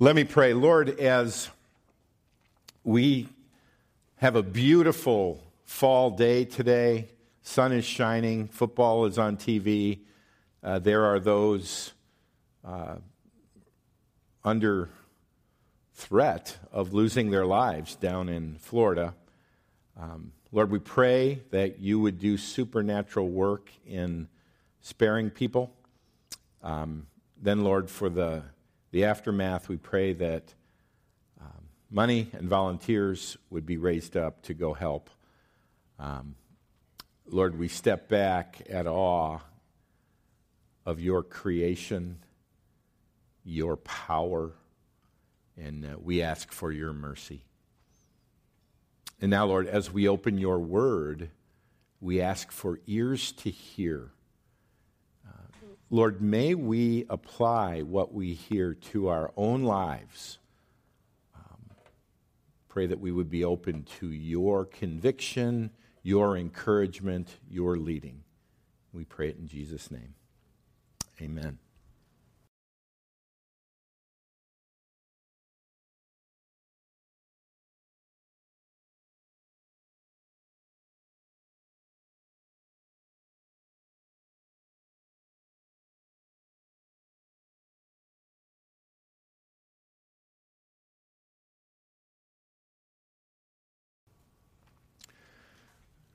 Let me pray. Lord, as we have a beautiful fall day today, sun is shining, football is on TV, uh, there are those uh, under threat of losing their lives down in Florida. Um, Lord, we pray that you would do supernatural work in sparing people. Um, then, Lord, for the the aftermath, we pray that um, money and volunteers would be raised up to go help. Um, Lord, we step back at awe of your creation, your power, and uh, we ask for your mercy. And now, Lord, as we open your word, we ask for ears to hear Lord, may we apply what we hear to our own lives. Um, pray that we would be open to your conviction, your encouragement, your leading. We pray it in Jesus' name. Amen.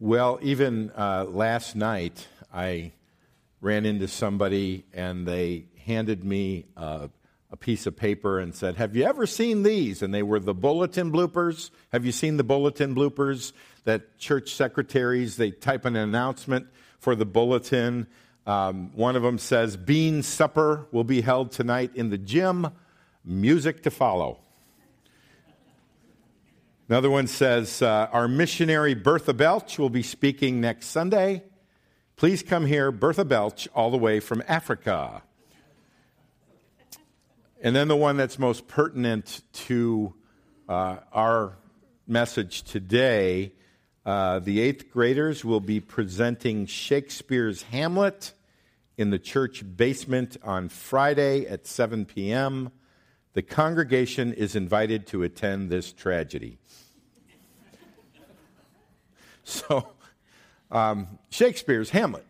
Well, even uh, last night, I ran into somebody and they handed me a piece of paper and said, Have you ever seen these? And they were the bulletin bloopers. Have you seen the bulletin bloopers that church secretaries, they type an announcement for the bulletin? Um, one of them says, Bean supper will be held tonight in the gym, music to follow. Another one says, uh, Our missionary Bertha Belch will be speaking next Sunday. Please come here, Bertha Belch, all the way from Africa. And then the one that's most pertinent to uh, our message today uh, the eighth graders will be presenting Shakespeare's Hamlet in the church basement on Friday at 7 p.m. The congregation is invited to attend this tragedy. So, um, Shakespeare's Hamlet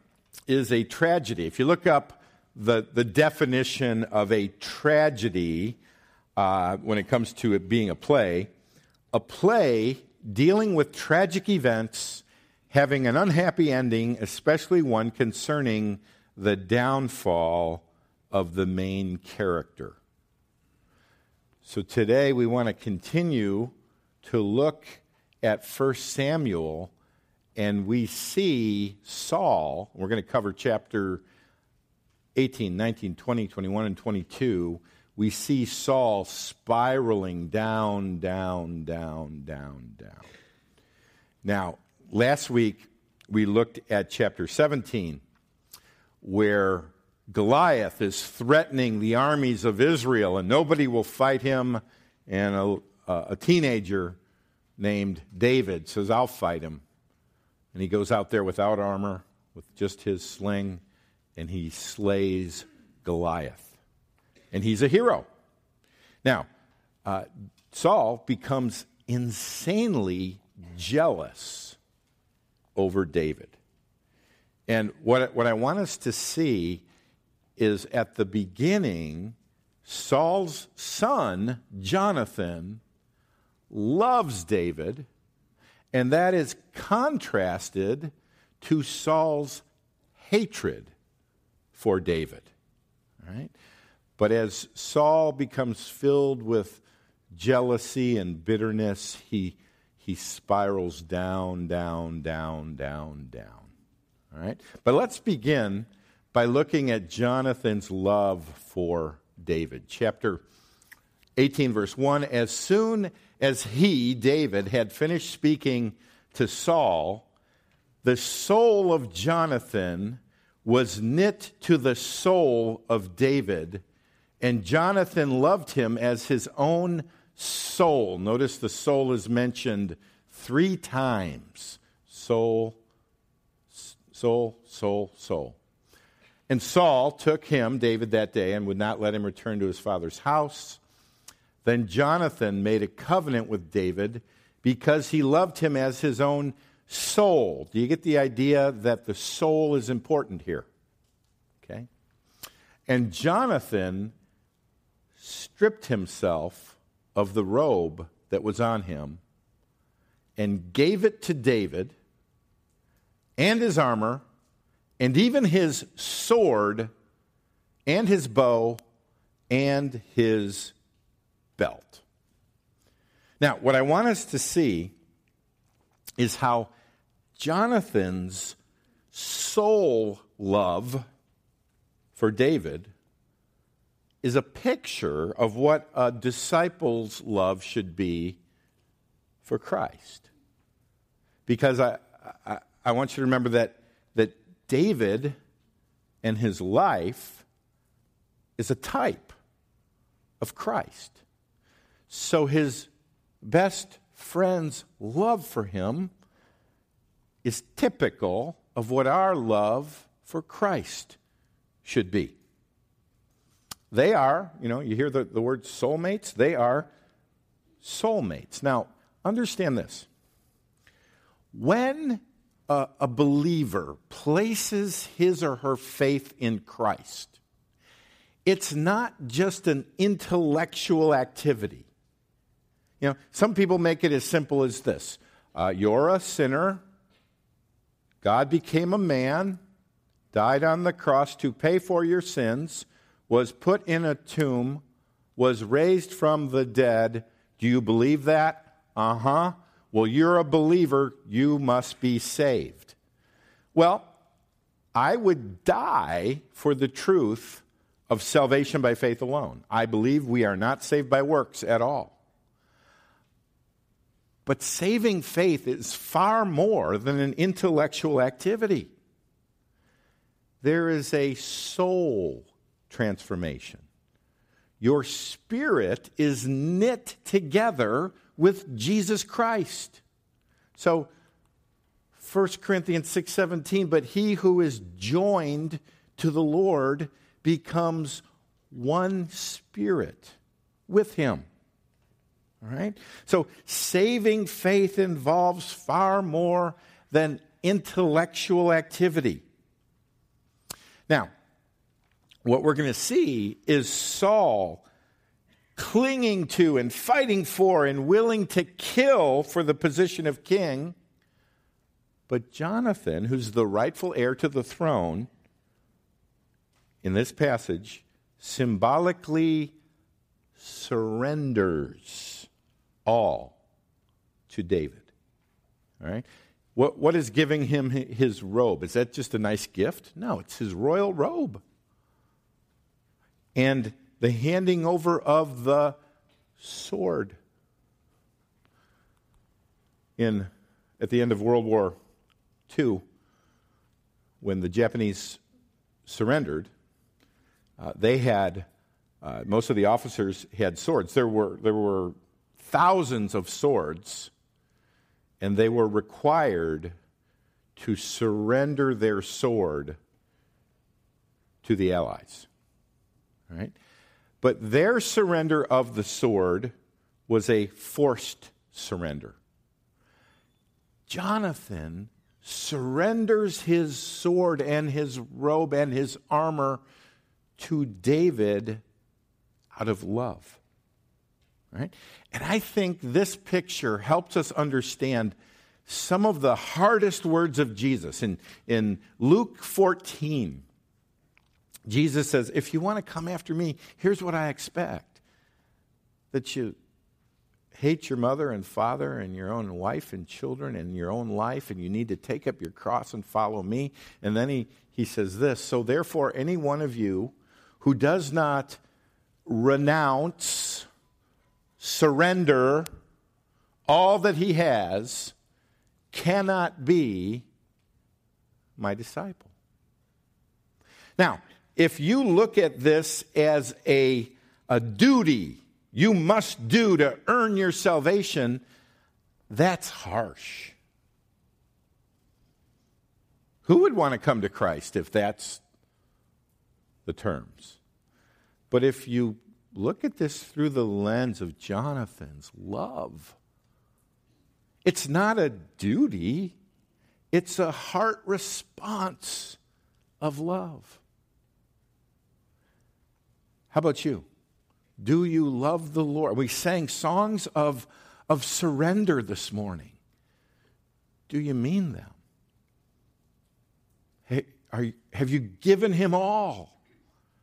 is a tragedy. If you look up the, the definition of a tragedy uh, when it comes to it being a play, a play dealing with tragic events having an unhappy ending, especially one concerning the downfall of the main character. So today we want to continue to look at 1 Samuel and we see Saul, we're going to cover chapter 18, 19, 20, 21, and 22. We see Saul spiraling down, down, down, down, down. Now, last week we looked at chapter 17, where Goliath is threatening the armies of Israel, and nobody will fight him. And a, a teenager named David says, I'll fight him. And he goes out there without armor, with just his sling, and he slays Goliath. And he's a hero. Now, uh, Saul becomes insanely jealous over David. And what, what I want us to see is at the beginning, Saul's son, Jonathan, loves David and that is contrasted to Saul's hatred for David. Right? But as Saul becomes filled with jealousy and bitterness, he, he spirals down, down, down, down, down. All right? But let's begin by looking at Jonathan's love for David. Chapter 18, verse 1 As soon as he, David, had finished speaking to Saul, the soul of Jonathan was knit to the soul of David, and Jonathan loved him as his own soul. Notice the soul is mentioned three times soul, soul, soul, soul. And Saul took him, David, that day, and would not let him return to his father's house. Then Jonathan made a covenant with David because he loved him as his own soul. Do you get the idea that the soul is important here? Okay. And Jonathan stripped himself of the robe that was on him and gave it to David and his armor and even his sword and his bow and his belt. Now, what I want us to see is how Jonathan's soul love for David is a picture of what a disciple's love should be for Christ. Because I, I, I, want you to remember that, that David and his life is a type of Christ. So his best friend's love for him is typical of what our love for Christ should be. They are, you know, you hear the, the word soulmates, they are soulmates. Now, understand this. When a, believer places his or her faith in Christ, it's not just an intellectual activity. You know, some people make it as simple as this uh, You're a sinner. God became a man, died on the cross to pay for your sins, was put in a tomb, was raised from the dead. Do you believe that? Uh huh. Well, you're a believer. You must be saved. Well, I would die for the truth of salvation by faith alone. I believe we are not saved by works at all. But saving faith is far more than an intellectual activity. There is a soul transformation. Your spirit is knit together with Jesus Christ. So 1 Corinthians 6:17 but he who is joined to the Lord becomes one spirit with him. All right? So saving faith involves far more than intellectual activity. Now, what we're going to see is Saul clinging to and fighting for and willing to kill for the position of king. But Jonathan, who's the rightful heir to the throne, in this passage, symbolically surrenders all to David. All right? What, what is giving him his robe? Is that just a nice gift? No, it's his royal robe. And the handing over of the sword. In, at the end of World War II, when the Japanese surrendered, uh, they had, uh, most of the officers had swords. There were, there were thousands of swords, and they were required to surrender their sword to the Allies. Right? But their surrender of the sword was a forced surrender. Jonathan surrenders his sword and his robe and his armor to David out of love. Right? And I think this picture helps us understand some of the hardest words of Jesus. In, in Luke 14, Jesus says, If you want to come after me, here's what I expect that you hate your mother and father and your own wife and children and your own life, and you need to take up your cross and follow me. And then he, he says this So therefore, any one of you who does not renounce, surrender all that he has cannot be my disciple. Now, if you look at this as a, a duty you must do to earn your salvation, that's harsh. Who would want to come to Christ if that's the terms. But if you look at this through the lens of Jonathan's love. It's not a duty, it's a heart response of love. How about you? Do you love the Lord? We sang songs of, of surrender this morning. Do you mean them? Hey, are, have you given Him all?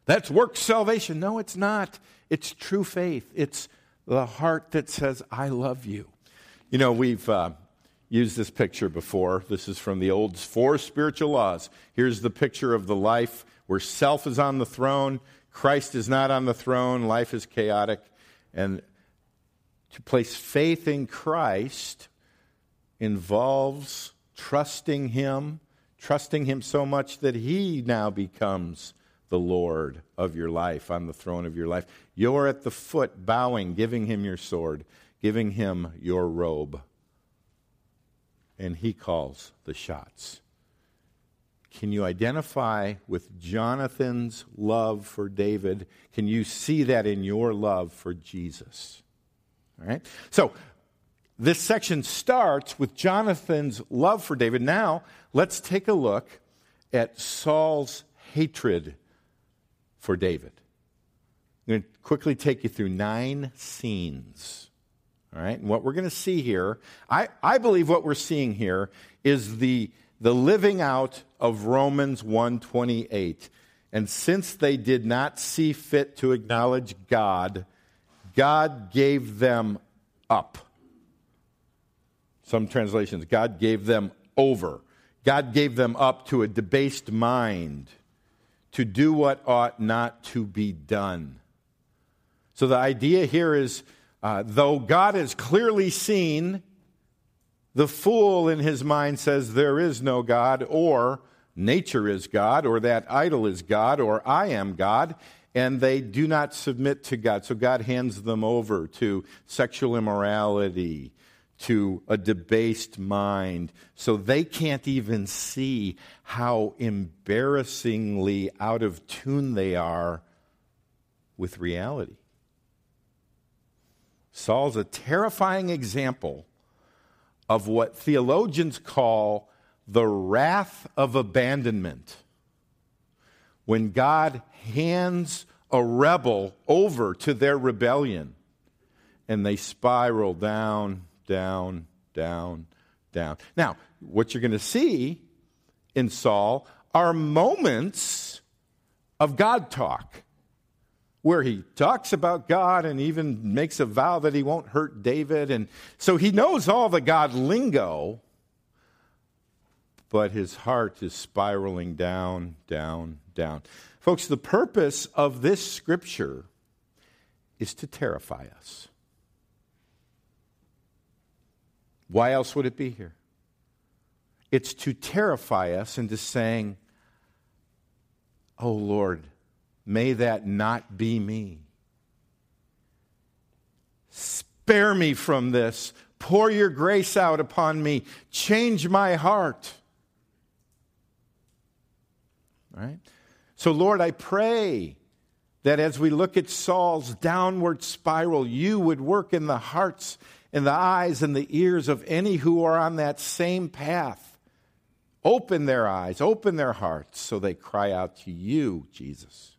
That's work salvation. No, it's not. It's true faith. It's the heart that says, I love you. You know, we've uh, used this picture before. This is from the old Four Spiritual Laws. Here's the picture of the life where self is on the throne, Christ is not on the throne, life is chaotic. And to place faith in Christ involves trusting Him, trusting Him so much that He now becomes the Lord of your life, on the throne of your life. You're at the foot, bowing, giving Him your sword, giving Him your robe. And He calls the shots. Can you identify with Jonathan's love for David? Can you see that in your love for Jesus? All right? So, this section starts with Jonathan's love for David. Now, let's take a look at Saul's hatred for David. I'm going to quickly take you through nine scenes. All right? And what we're going to see here, I, I believe what we're seeing here is the the living out of Romans 128. And since they did not see fit to acknowledge God, God gave them up. Some translations, God gave them over. God gave them up to a debased mind to do what ought not to be done. So the idea here is uh, though God has clearly seen the fool in his mind says there is no God, or nature is God, or that idol is God, or I am God, and they do not submit to God. So God hands them over to sexual immorality, to a debased mind. So they can't even see how embarrassingly out of tune they are with reality. Saul's a terrifying example of what theologians call the wrath of abandonment. When God hands a rebel over to their rebellion and they spiral down, down, down, down. Now, what you're going to see in Saul are moments of God talk where he talks about God and even makes a vow that he won't hurt David. And so he knows all the God lingo, but his heart is spiraling down, down, down. Folks, the purpose of this scripture is to terrify us. Why else would it be here? It's to terrify us into saying, Oh Lord, May that not be me. Spare me from this. Pour your grace out upon me. Change my heart. Right? So, Lord, I pray that as we look at Saul's downward spiral, you would work in the hearts and the eyes and the ears of any who are on that same path. Open their eyes, open their hearts so they cry out to you, Jesus.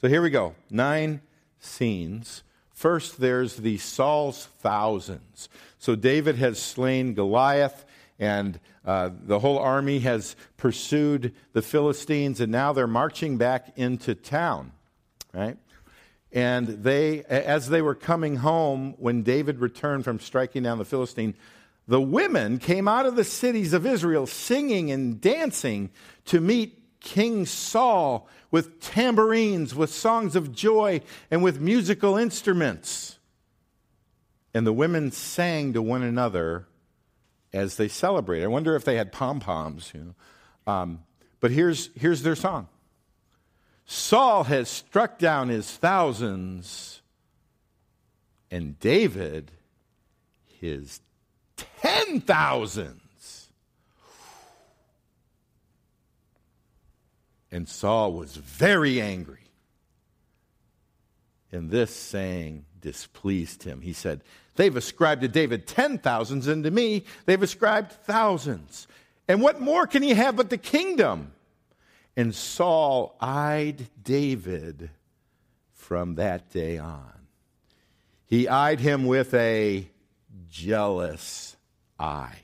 So here we go nine scenes. First, there's the Saul's thousands. So David has slain Goliath, and uh, the whole army has pursued the Philistines, and now they're marching back into town, right? And they, as they were coming home, when David returned from striking down the Philistine, the women came out of the cities of Israel singing and dancing to meet King Saul with tambourines, with songs of joy, and with musical instruments. And the women sang to one another as they celebrated. I wonder if they had pom poms. You know? Um, but here's, here's their song Saul has struck down his thousands, and David his ten thousands. And Saul was very angry. And this saying displeased him. He said, They've ascribed to David ten thousands, and to me they've ascribed thousands. And what more can he have but the kingdom? And Saul eyed David from that day on. He eyed him with a jealous eye.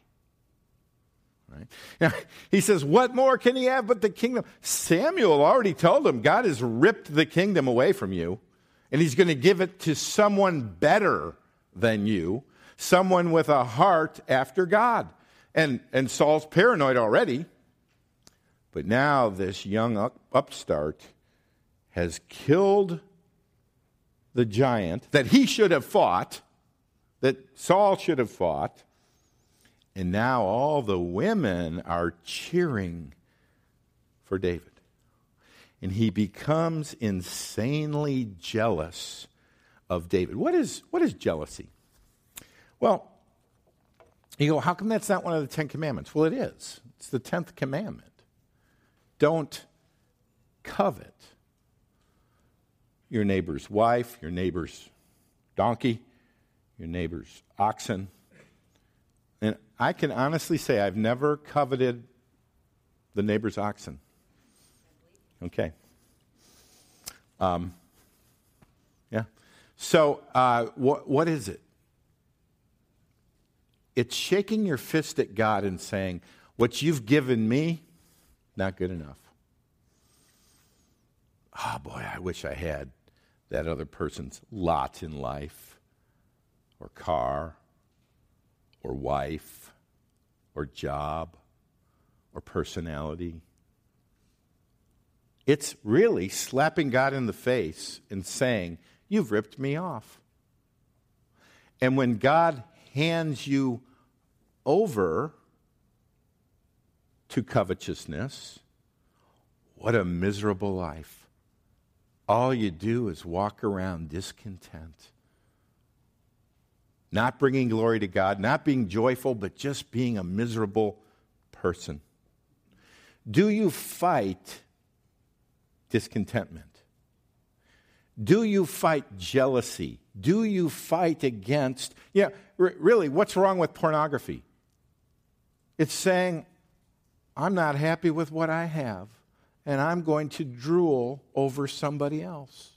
Right? Now, he says, What more can he have but the kingdom? Samuel already told him God has ripped the kingdom away from you, and he's going to give it to someone better than you, someone with a heart after God. And, and Saul's paranoid already. But now this young up, upstart has killed the giant that he should have fought, that Saul should have fought. And now all the women are cheering for David. And he becomes insanely jealous of David. What is, what is jealousy? Well, you go, how come that's not one of the Ten Commandments? Well, it is. It's the tenth commandment. Don't covet your neighbor's wife, your neighbor's donkey, your neighbor's oxen. And I can honestly say I've never coveted the neighbor's oxen. Okay. Um, yeah. So, uh, what, what is it? It's shaking your fist at God and saying, What you've given me, not good enough. Oh boy, I wish I had that other person's lot in life, or car, or wife, or job, or personality. It's really slapping God in the face and saying, You've ripped me off. And when God hands you over to covetousness, what a miserable life. All you do is walk around discontent, not bringing glory to God, not being joyful, but just being a miserable person. Do you fight discontentment? Do you fight jealousy? Do you fight against, yeah, r- really, what's wrong with pornography? It's saying, I'm not happy with what I have, and I'm going to drool over somebody else.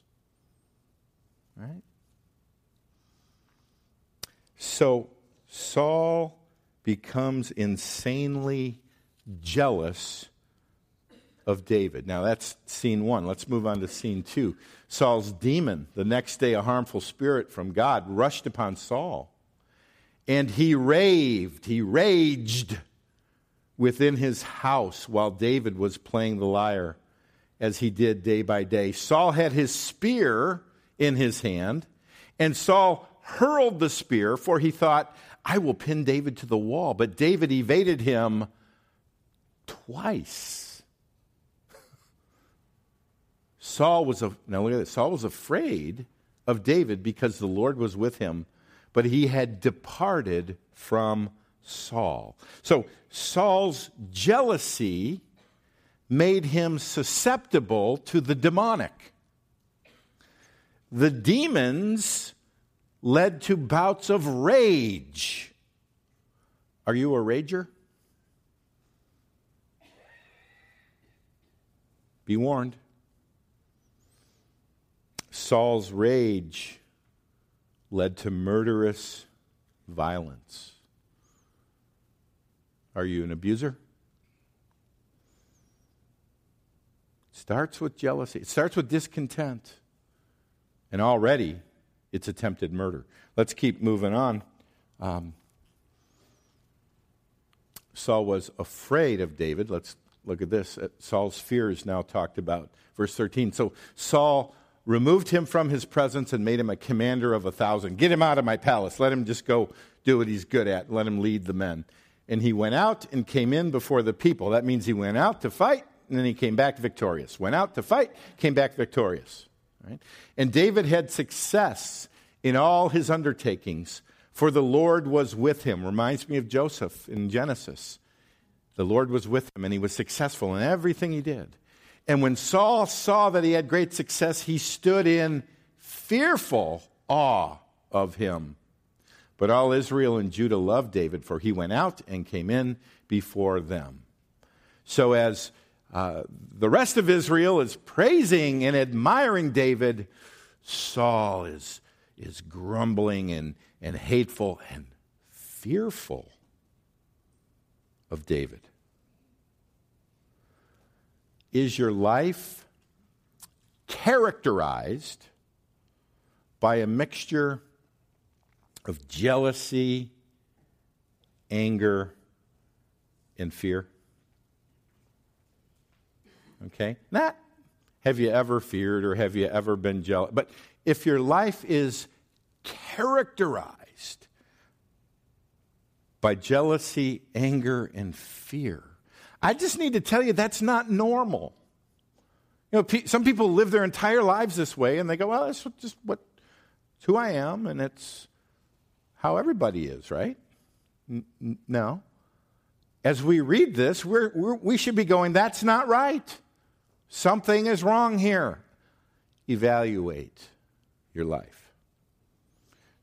Right? So Saul becomes insanely jealous of David. Now that's scene one. Let's move on to scene two. Saul's demon, the next day a harmful spirit from God, rushed upon Saul. And he raved, he raged within his house while David was playing the lyre, as he did day by day. Saul had his spear in his hand, and Saul hurled the spear, for he thought, I will pin David to the wall. But David evaded him twice. Saul was, a, now look at this, Saul was afraid of David because the Lord was with him, but he had departed from Saul. So Saul's jealousy made him susceptible to the demonic. The demons led to bouts of rage. Are you a rager? Be warned. Saul's rage led to murderous violence. Are you an abuser? Starts with jealousy, it starts with discontent. And already it's attempted murder. Let's keep moving on. Um, Saul was afraid of David. Let's look at this. Saul's fear is now talked about. Verse 13. So Saul removed him from his presence and made him a commander of a thousand. Get him out of my palace. Let him just go do what he's good at. Let him lead the men. And he went out and came in before the people. That means he went out to fight and then he came back victorious. Went out to fight, came back victorious. Right? And David had success in all his undertakings, for the Lord was with him. Reminds me of Joseph in Genesis. The Lord was with him and he was successful in everything he did. And when Saul saw that he had great success, he stood in fearful awe of him. But all Israel and Judah loved David, for he went out and came in before them. So, as uh, the rest of Israel is praising and admiring David, Saul is, is grumbling and, and hateful and fearful of David. Is your life characterized by a mixture of jealousy, anger, and fear? Okay? Not have you ever feared or have you ever been jealous, but if your life is characterized by jealousy, anger, and fear, I just need to tell you that's not normal. You know, some people live their entire lives this way and they go, well, that's just what, it's who I am and it's how everybody is, right? N- no. As we read this, we're, we're, we should be going, that's not right. Something is wrong here. Evaluate your life.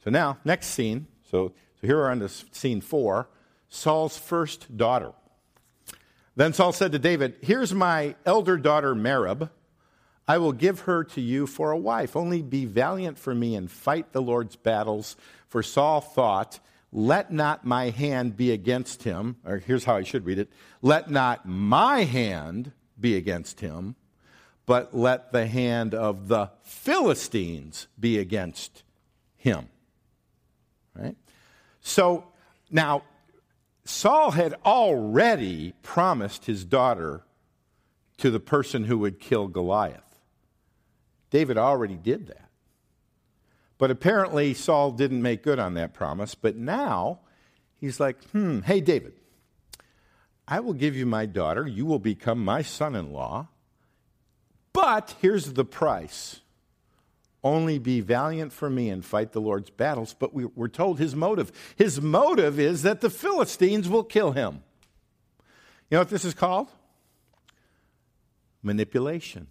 So now, next scene. So, so here we're on to scene four Saul's first daughter. Then Saul said to David, Here's my elder daughter Merab. I will give her to you for a wife. Only be valiant for me and fight the Lord's battles. For Saul thought, Let not my hand be against him. Or here's how I should read it Let not my hand be against him, but let the hand of the Philistines be against him. Right? So now, Saul had already promised his daughter to the person who would kill Goliath. David already did that. But apparently, Saul didn't make good on that promise. But now, he's like, hmm, hey, David, I will give you my daughter. You will become my son in law. But here's the price only be valiant for me and fight the Lord's battles. But we, are told his motive. His motive is that the Philistines will kill him. You know what this is called? Manipulation.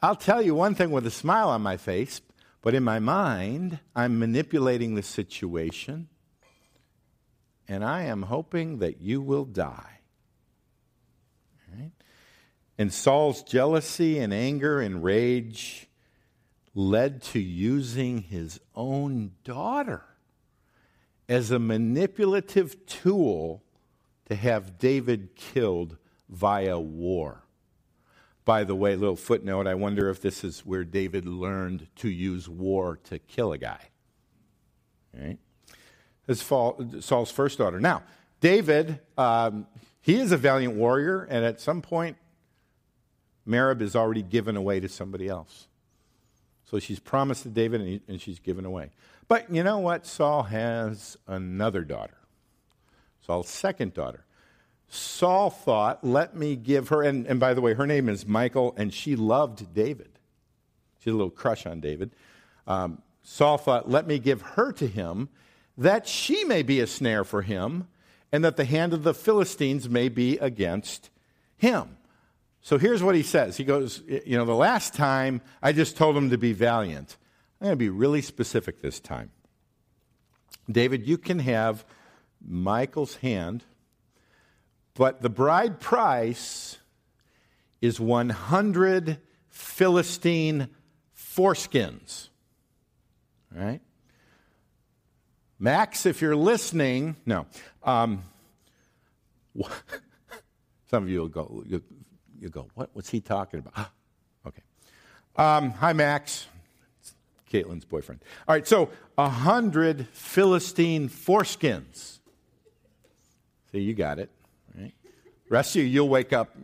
I'll tell you one thing with a smile on my face, but in my mind, I'm manipulating the situation, and I am hoping that you will die. And Saul's jealousy and anger and rage led to using his own daughter as a manipulative tool to have David killed via war. By the way, little footnote I wonder if this is where David learned to use war to kill a guy. Right? Is Saul's first daughter. Now, David, um, he is a valiant warrior, and at some point, Merab is already given away to somebody else. So she's promised to David and, he, and she's given away. But you know what? Saul has another daughter. Saul's second daughter. Saul thought, let me give her, and, and by the way, her name is Michal, and she loved David. She had a little crush on David. Um, Saul thought, let me give her to him, that she may be a snare for him, and that the hand of the Philistines may be against him. So here's what he says. He goes, You know, the last time I just told him to be valiant. I'm going to be really specific this time. David, you can have Michal's hand, but the bride price is 100 Philistine foreskins. All right? Max, if you're listening, no. Um, some of you will go, you go, what, what's he talking about? Okay. Um, hi, Max. It's Caitlin's boyfriend. All right, so a hundred Philistine foreskins. See, you got it. Right? Rest of you, you'll wake up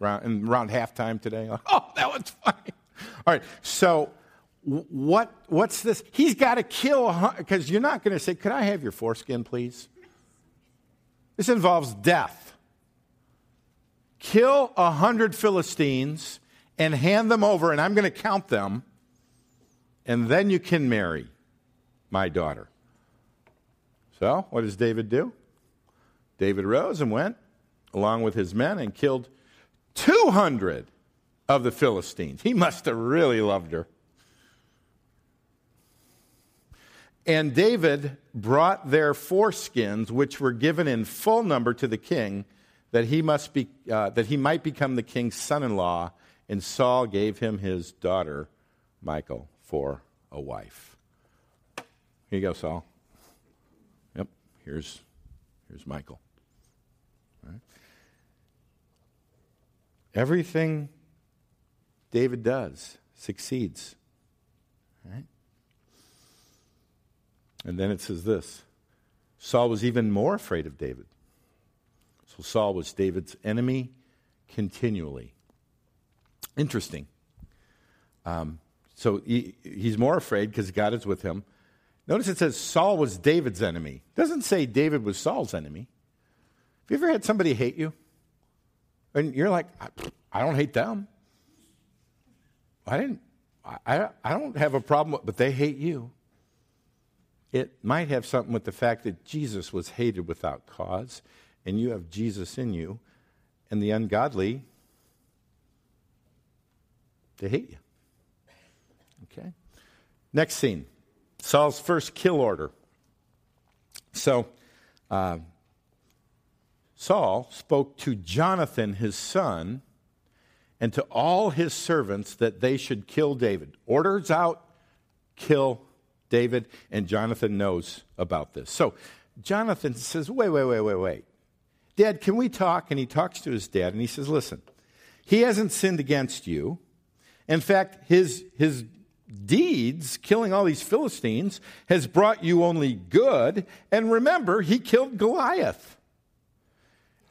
around, around halftime today. oh, that was funny. All right, so what, what's this? He's got to kill, because you're not going to say, Could I have your foreskin, please? This involves death kill a hundred Philistines and hand them over, and I'm going to count them, and then you can marry my daughter. So, what does David do? David rose and went along with his men and killed 200 of the Philistines. He must have really loved her. And David brought their foreskins, which were given in full number to the king, that he, must be, uh, that he might become the king's son in law. And Saul gave him his daughter, Michal, for a wife. Here you go, Saul. Yep, here's, here's. Right. Everything David does succeeds. And then it says this Saul was even more afraid of David. So Saul was David's enemy continually. Interesting. Um, so he, he's more afraid because God is with him. Notice it says Saul was David's enemy. It doesn't say David was Saul's enemy. Have you ever had somebody hate you? And you're like, I, I don't hate them. I didn't. I, I don't have a problem, but they hate you. It might have something with the fact that Jesus was hated without cause, and you have Jesus in you, and the ungodly, they hate you. Okay? Next scene Saul's first kill order. So, uh, Saul spoke to Jonathan, his son, and to all his servants that they should kill David. Orders out, kill David, and Jonathan knows about this. So Jonathan says, Wait, wait, wait, wait, wait. Dad, can we talk? And he talks to his dad and he says, Listen, he hasn't sinned against you. In fact, his, his deeds, killing all these Philistines, has brought you only good. And remember, he killed Goliath.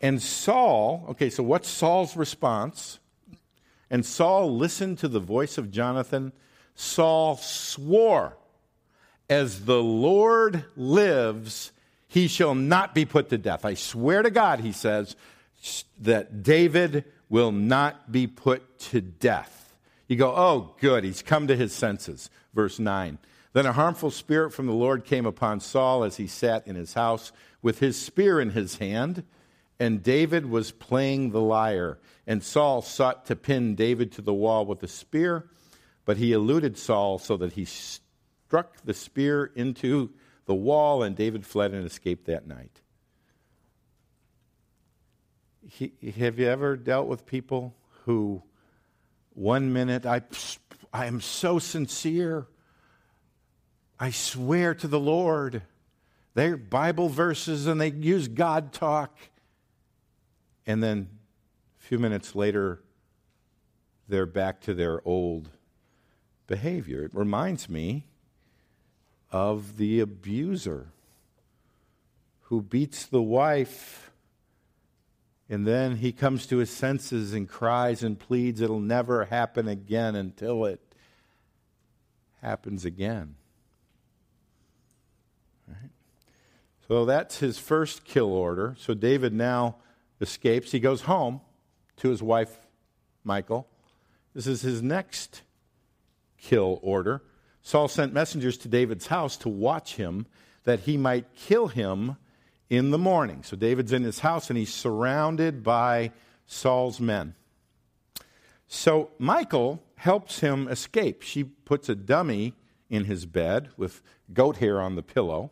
And Saul, okay, so what's Saul's response? And Saul listened to the voice of Jonathan. Saul swore as the Lord lives, he shall not be put to death. I swear to God, he says, that David will not be put to death. You go, oh, good, he's come to his senses. Verse 9. Then a harmful spirit from the Lord came upon Saul as he sat in his house with his spear in his hand, and David was playing the lyre. And Saul sought to pin David to the wall with a spear, but he eluded Saul so that he struck the spear into the wall, and David fled and escaped that night. He, have you ever dealt with people who, one minute, I, I am so sincere, I swear to the Lord, they're Bible verses and they use God talk, and then a few minutes later, they're back to their old behavior. It reminds me of the abuser who beats the wife. And then he comes to his senses and cries and pleads it'll never happen again until it happens again. Right? So that's his first kill order. So David now escapes. He goes home to his wife, Michal. This is his next kill order. Saul sent messengers to David's house to watch him that he might kill him in the morning. So David's in his house and he's surrounded by Saul's men. So Michal helps him escape. She puts a dummy in his bed with goat hair on the pillow.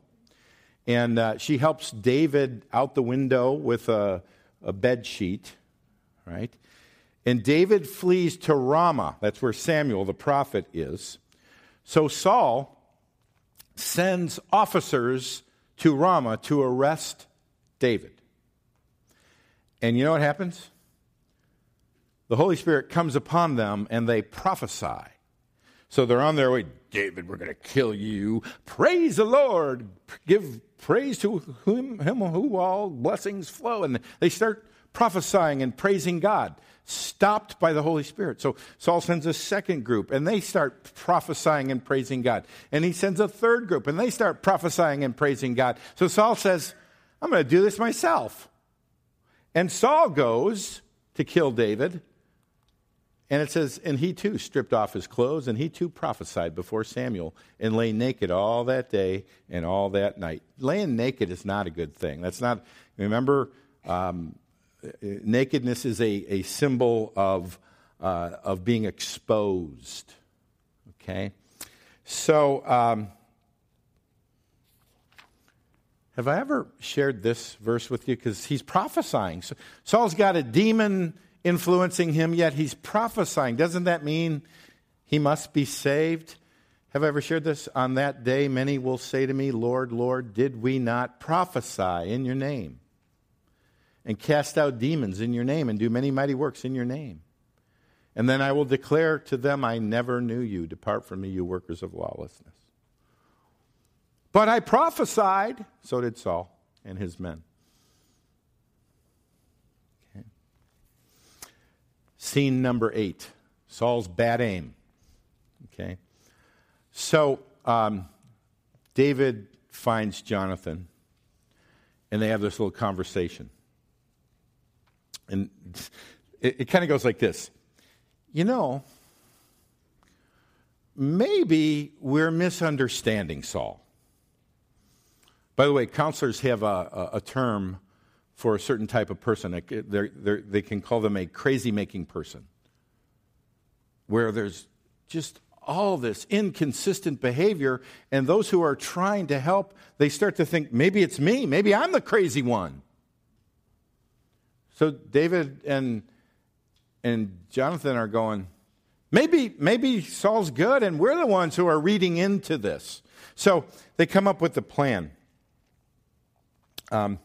And uh, she helps David out the window with a, a bed sheet, right? And David flees to Ramah. That's where Samuel the prophet is. So Saul sends officers to Ramah to arrest David. And you know what happens? The Holy Spirit comes upon them and they prophesy. So they're on their way. David, we're going to kill you. Praise the Lord. Give praise to him, him who all blessings flow. And they start prophesying and praising God stopped by the Holy Spirit. So Saul sends a second group and they start prophesying and praising God. And he sends a third group and they start prophesying and praising God. So Saul says, I'm going to do this myself. And Saul goes to kill David. And it says, and he too stripped off his clothes, and he too prophesied before Samuel, and lay naked all that day and all that night. Laying naked is not a good thing. That's not, remember, um, nakedness is a, a symbol of uh, of being exposed. Okay? So, um, have I ever shared this verse with you? Because he's prophesying. So Saul's got a demon influencing him, yet he's prophesying. Doesn't that mean he must be saved? Have I ever shared this? On that day, many will say to me, Lord, Lord, did we not prophesy in your name? And cast out demons in your name and do many mighty works in your name? And then I will declare to them, I never knew you. Depart from me, you workers of lawlessness. But I prophesied, so did Saul and his men. Okay. Scene number eight Saul's bad aim. Okay. So um, David finds Jonathan, and they have this little conversation. And it, it kind of goes like this You know, maybe we're misunderstanding Saul. By the way, counselors have a, a, a term for a certain type of person. They're, they're, they can call them a crazy making person, where there's just all this inconsistent behavior, and those who are trying to help, they start to think, maybe it's me, maybe I'm the crazy one. So David and, and Jonathan are going, maybe, maybe Saul's good, and we're the ones who are reading into this. So they come up with the plan. Um,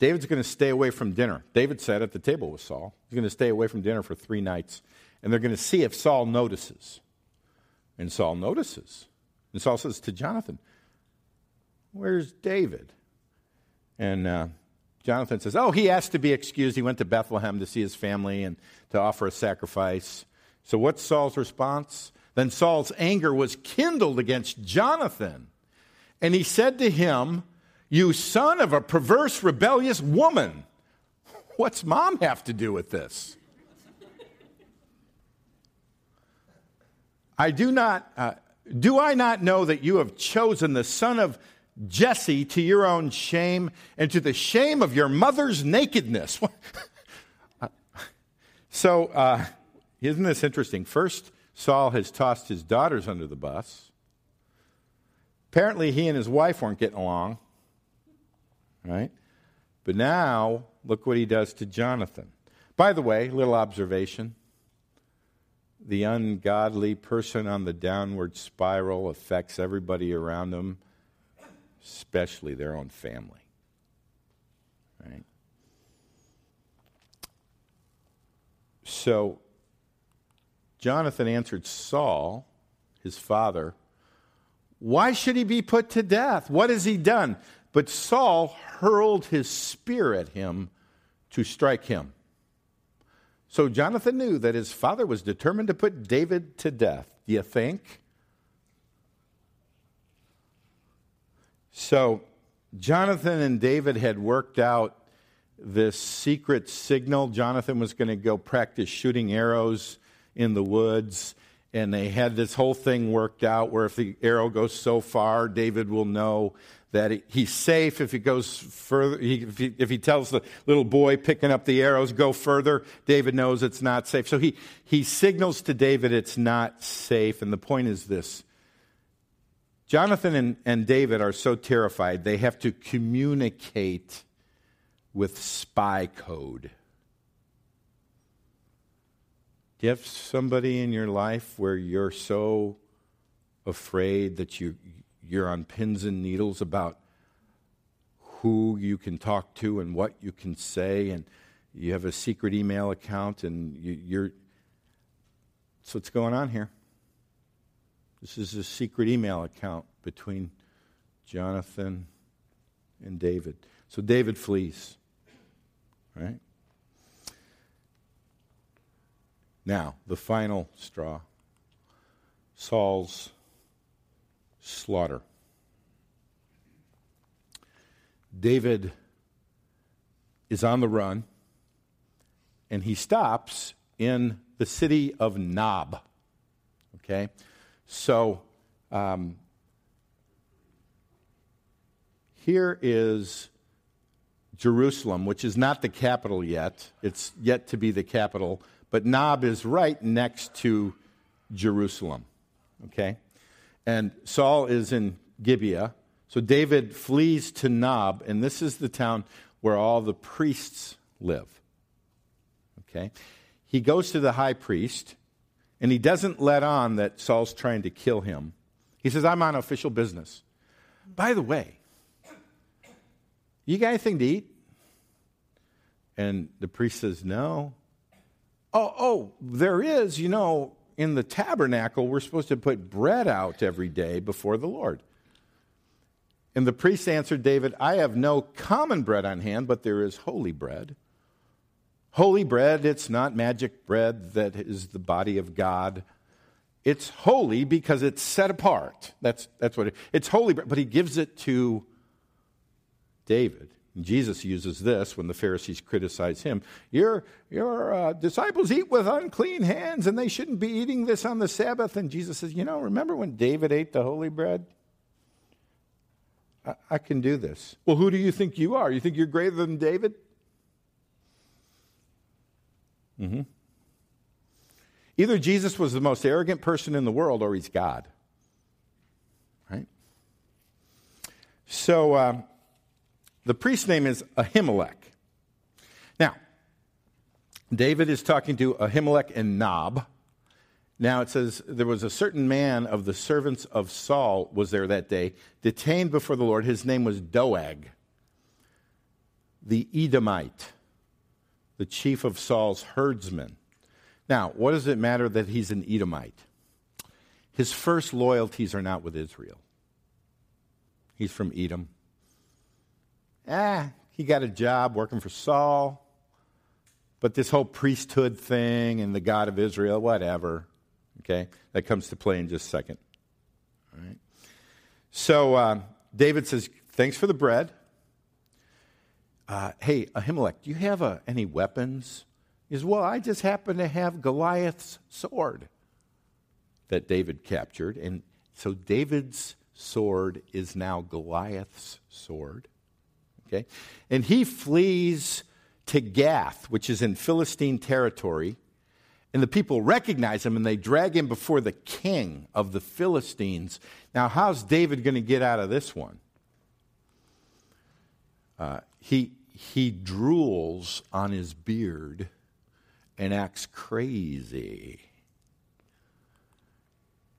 David's going to stay away from dinner. David said at the table with Saul, he's going to stay away from dinner for three nights and they're going to see if Saul notices. And Saul notices. And Saul says to Jonathan, Where's David? And uh, Jonathan says, Oh, he asked to be excused. He went to Bethlehem to see his family and to offer a sacrifice. So, what's Saul's response? Then Saul's anger was kindled against Jonathan. And he said to him, You son of a perverse, rebellious woman. What's mom have to do with this? I do not, uh, do I not know that you have chosen the son of Jesse to your own shame and to the shame of your mother's nakedness? so, uh, isn't this interesting? First, Saul has tossed his daughters under the bus. Apparently, he and his wife weren't getting along, right? But now, look what he does to Jonathan. By the way, little observation the ungodly person on the downward spiral affects everybody around them, especially their own family. Right? So, Jonathan answered Saul, his father, Why should he be put to death? What has he done? But Saul hurled his spear at him to strike him. So Jonathan knew that his father was determined to put David to death. Do you think? So Jonathan and David had worked out this secret signal. Jonathan was going to go practice shooting arrows in the woods. And they had this whole thing worked out where if the arrow goes so far, David will know that he's safe if he goes further. He, if, he, if, he, tells the little boy picking up the arrows, go further, David knows it's not safe. So he, he signals to David it's not safe. And the point is this Jonathan and, and David are so terrified, they have to communicate with spy code. Do you have somebody in your life where you're so afraid that you, you're on pins and needles about who you can talk to and what you can say, and you have a secret email account, and you, you're. That's what's going on here. This is a secret email account between Jonathan and David. So David flees. Right? Now, the final straw Saul's slaughter. David is on the run and he stops in the city of Nob. Okay? So, um, here is Jerusalem, which is not the capital yet. It's yet to be the capital, but Nob is right next to Jerusalem. Okay? And Saul is in Gibeah. So David flees to Nob, and this is the town where all the priests live. Okay? He goes to the high priest, and he doesn't let on that Saul's trying to kill him. He says, I'm on official business. By the way, you got anything to eat? And the priest says, No. Oh, oh, there is, you know, in the tabernacle, we're supposed to put bread out every day before the Lord. And the priest answered David, I have no common bread on hand, but there is holy bread. Holy bread, it's not magic bread that is the body of God. It's holy because it's set apart. That's, that's what it, it's holy bread, but he gives it to David. Jesus uses this when the Pharisees criticize him. Your, your uh, disciples eat with unclean hands, and they shouldn't be eating this on the Sabbath. And Jesus says, You know, remember when David ate the holy bread? I, I can do this. Well, who do you think you are? You think you're greater than David? Mm-hmm. Either Jesus was the most arrogant person in the world or he's God. Right? So, uh, the priest's name is Ahimelech. Now, David is talking to Ahimelech and Nob. Now it says there was a certain man of the servants of Saul was there that day, detained before the Lord. His name was Doeg, the Edomite, the chief of Saul's herdsmen. Now, what does it matter that he's an Edomite? His first loyalties are not with Israel. He's from Edom ah, he got a job working for Saul. But this whole priesthood thing and the God of Israel, whatever, okay, that comes to play in just a second. All right. So uh, David says, Thanks for the bread. Uh, hey, Ahimelech, do you have uh, any weapons? He says, Well, I just happen to have Goliath's sword that David captured. And so David's sword is now Goliath's sword. Okay? And he flees to Gath, which is in Philistine territory. And the people recognize him and they drag him before the king of the Philistines. Now, how's David going to get out of this one? Uh, he, he drools on his beard and acts crazy.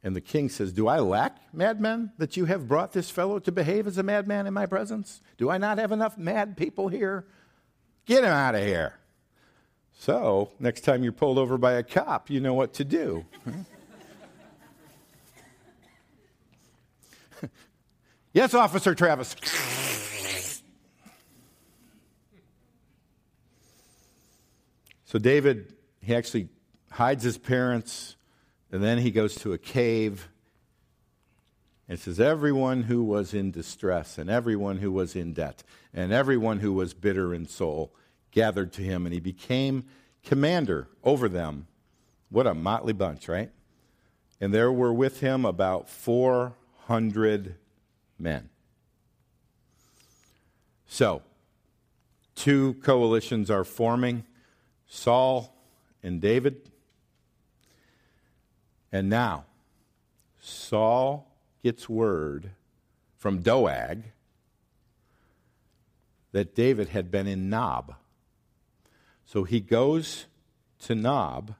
And the king says, Do I lack madmen that you have brought this fellow to behave as a madman in my presence? Do I not have enough mad people here? Get him out of here. So, next time you're pulled over by a cop, you know what to do. yes, Officer Travis. So, David, he actually hides his parents and then he goes to a cave and says, Everyone who was in distress, and everyone who was in debt, and everyone who was bitter in soul gathered to him, and he became commander over them. What a motley bunch, right? And there were with him about 400 men. So, two coalitions are forming Saul and David. And now, Saul gets word from Doeg that David had been in Nob. So he goes to Nob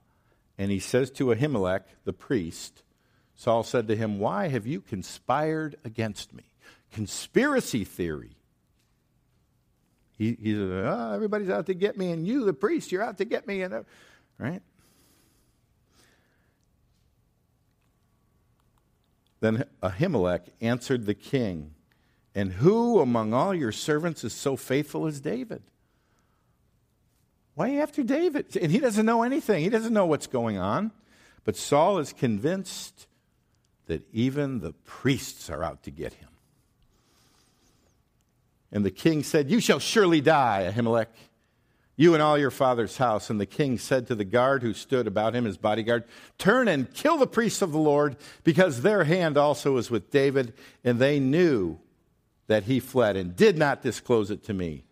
and he says to Ahimelech, the priest, Saul said to him, Why have you conspired against me? Conspiracy theory. He, he said, oh, Everybody's out to get me, and you, the priest, you're out to get me. And, uh, right? Then Ahimelech answered the king, And who among all your servants is so faithful as David? Why after David? And he doesn't know anything, he doesn't know what's going on. But Saul is convinced that even the priests are out to get him. And the king said, You shall surely die, Ahimelech you and all your father's house. And the king said to the guard who stood about him, his bodyguard, Turn and kill the priests of the Lord, because their hand also is with David, and they knew that he fled and did not disclose it to me.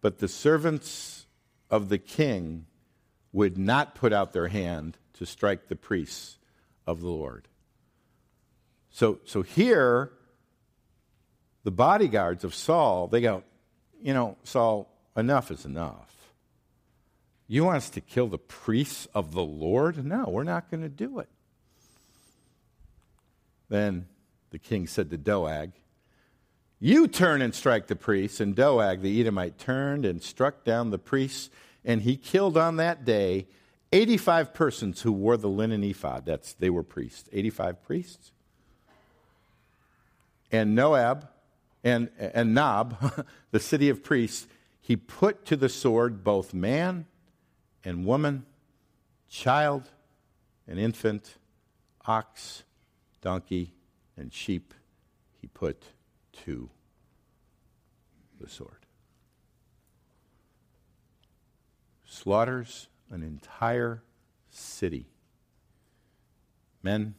But the servants of the king would not put out their hand to strike the priests of the Lord. So, so here, the bodyguards of Saul, they go, you know, Saul, enough is enough. You want us to kill the priests of the Lord? No, we're not going to do it. Then the king said to Doeg, You turn and strike the priests. And Doeg the Edomite turned and struck down the priests, and he killed on that day 85 persons who wore the linen ephod. That's, they were priests. 85 priests. And Noab and, and Nob, the city of priests, he put to the sword both man and woman, child and infant, ox, donkey, and sheep he put to the sword. Slaughters an entire city men,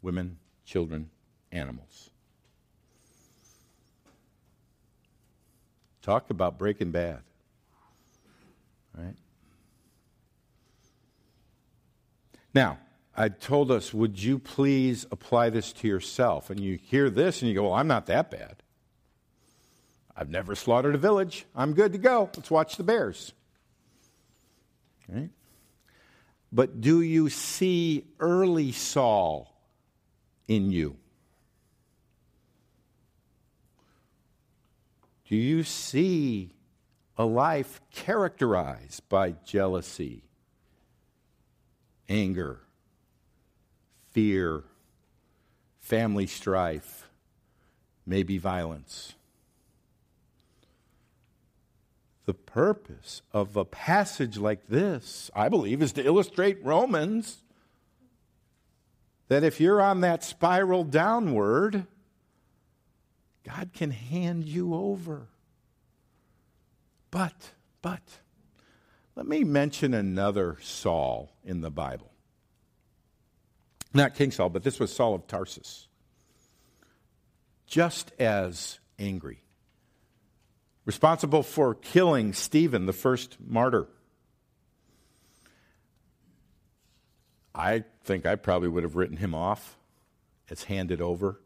women, children, animals. Talk about breaking bad. Right? Now, I told us, would you please apply this to yourself? And you hear this and you go, well, I'm not that bad. I've never slaughtered a village. I'm good to go. Let's watch the bears. Right? But do you see early Saul in you? Do you see a life characterized by jealousy, anger, fear, family strife, maybe violence? The purpose of a passage like this, I believe, is to illustrate Romans that if you're on that spiral downward, God can hand you over. But, but, let me mention another Saul in the Bible. Not King Saul, but this was Saul of Tarsus. Just as angry. Responsible for killing Stephen, the first martyr. I think I probably would have written him off as handed over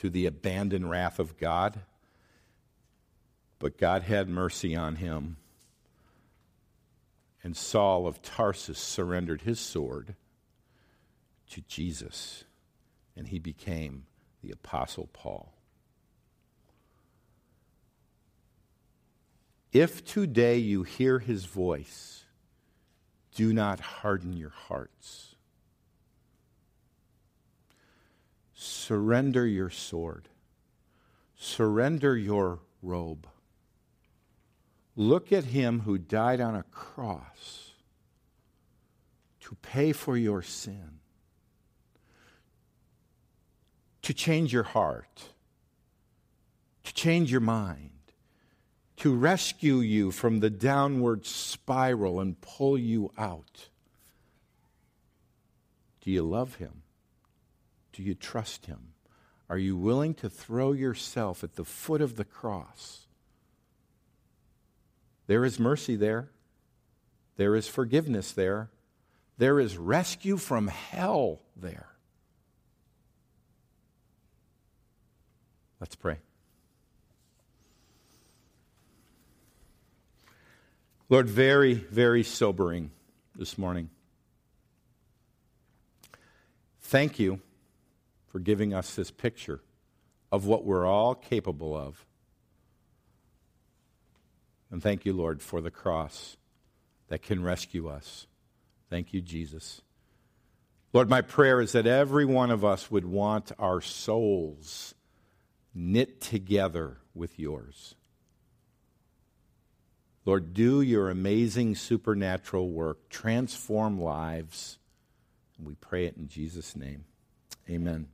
to the abandoned wrath of God. But God had mercy on him. And Saul of Tarsus surrendered his sword to Jesus, and he became the Apostle Paul. If today you hear his voice, do not harden your hearts Surrender your sword. Surrender your robe. Look at him who died on a cross to pay for your sin, to change your heart, to change your mind, to rescue you from the downward spiral and pull you out. Do you love him? Do you trust Him? Are you willing to throw yourself at the foot of the cross? There is mercy there, there is forgiveness there, there is rescue from hell there. Let's pray. Lord, very, very sobering this morning. Thank you for giving us this picture of what we're all capable of. And thank you, Lord, for the cross that can rescue us. Thank you, Jesus. Lord, my prayer is that every one of us would want our souls knit together with yours. Lord, do your amazing supernatural work, transform lives. And we pray it in Jesus' name. Amen.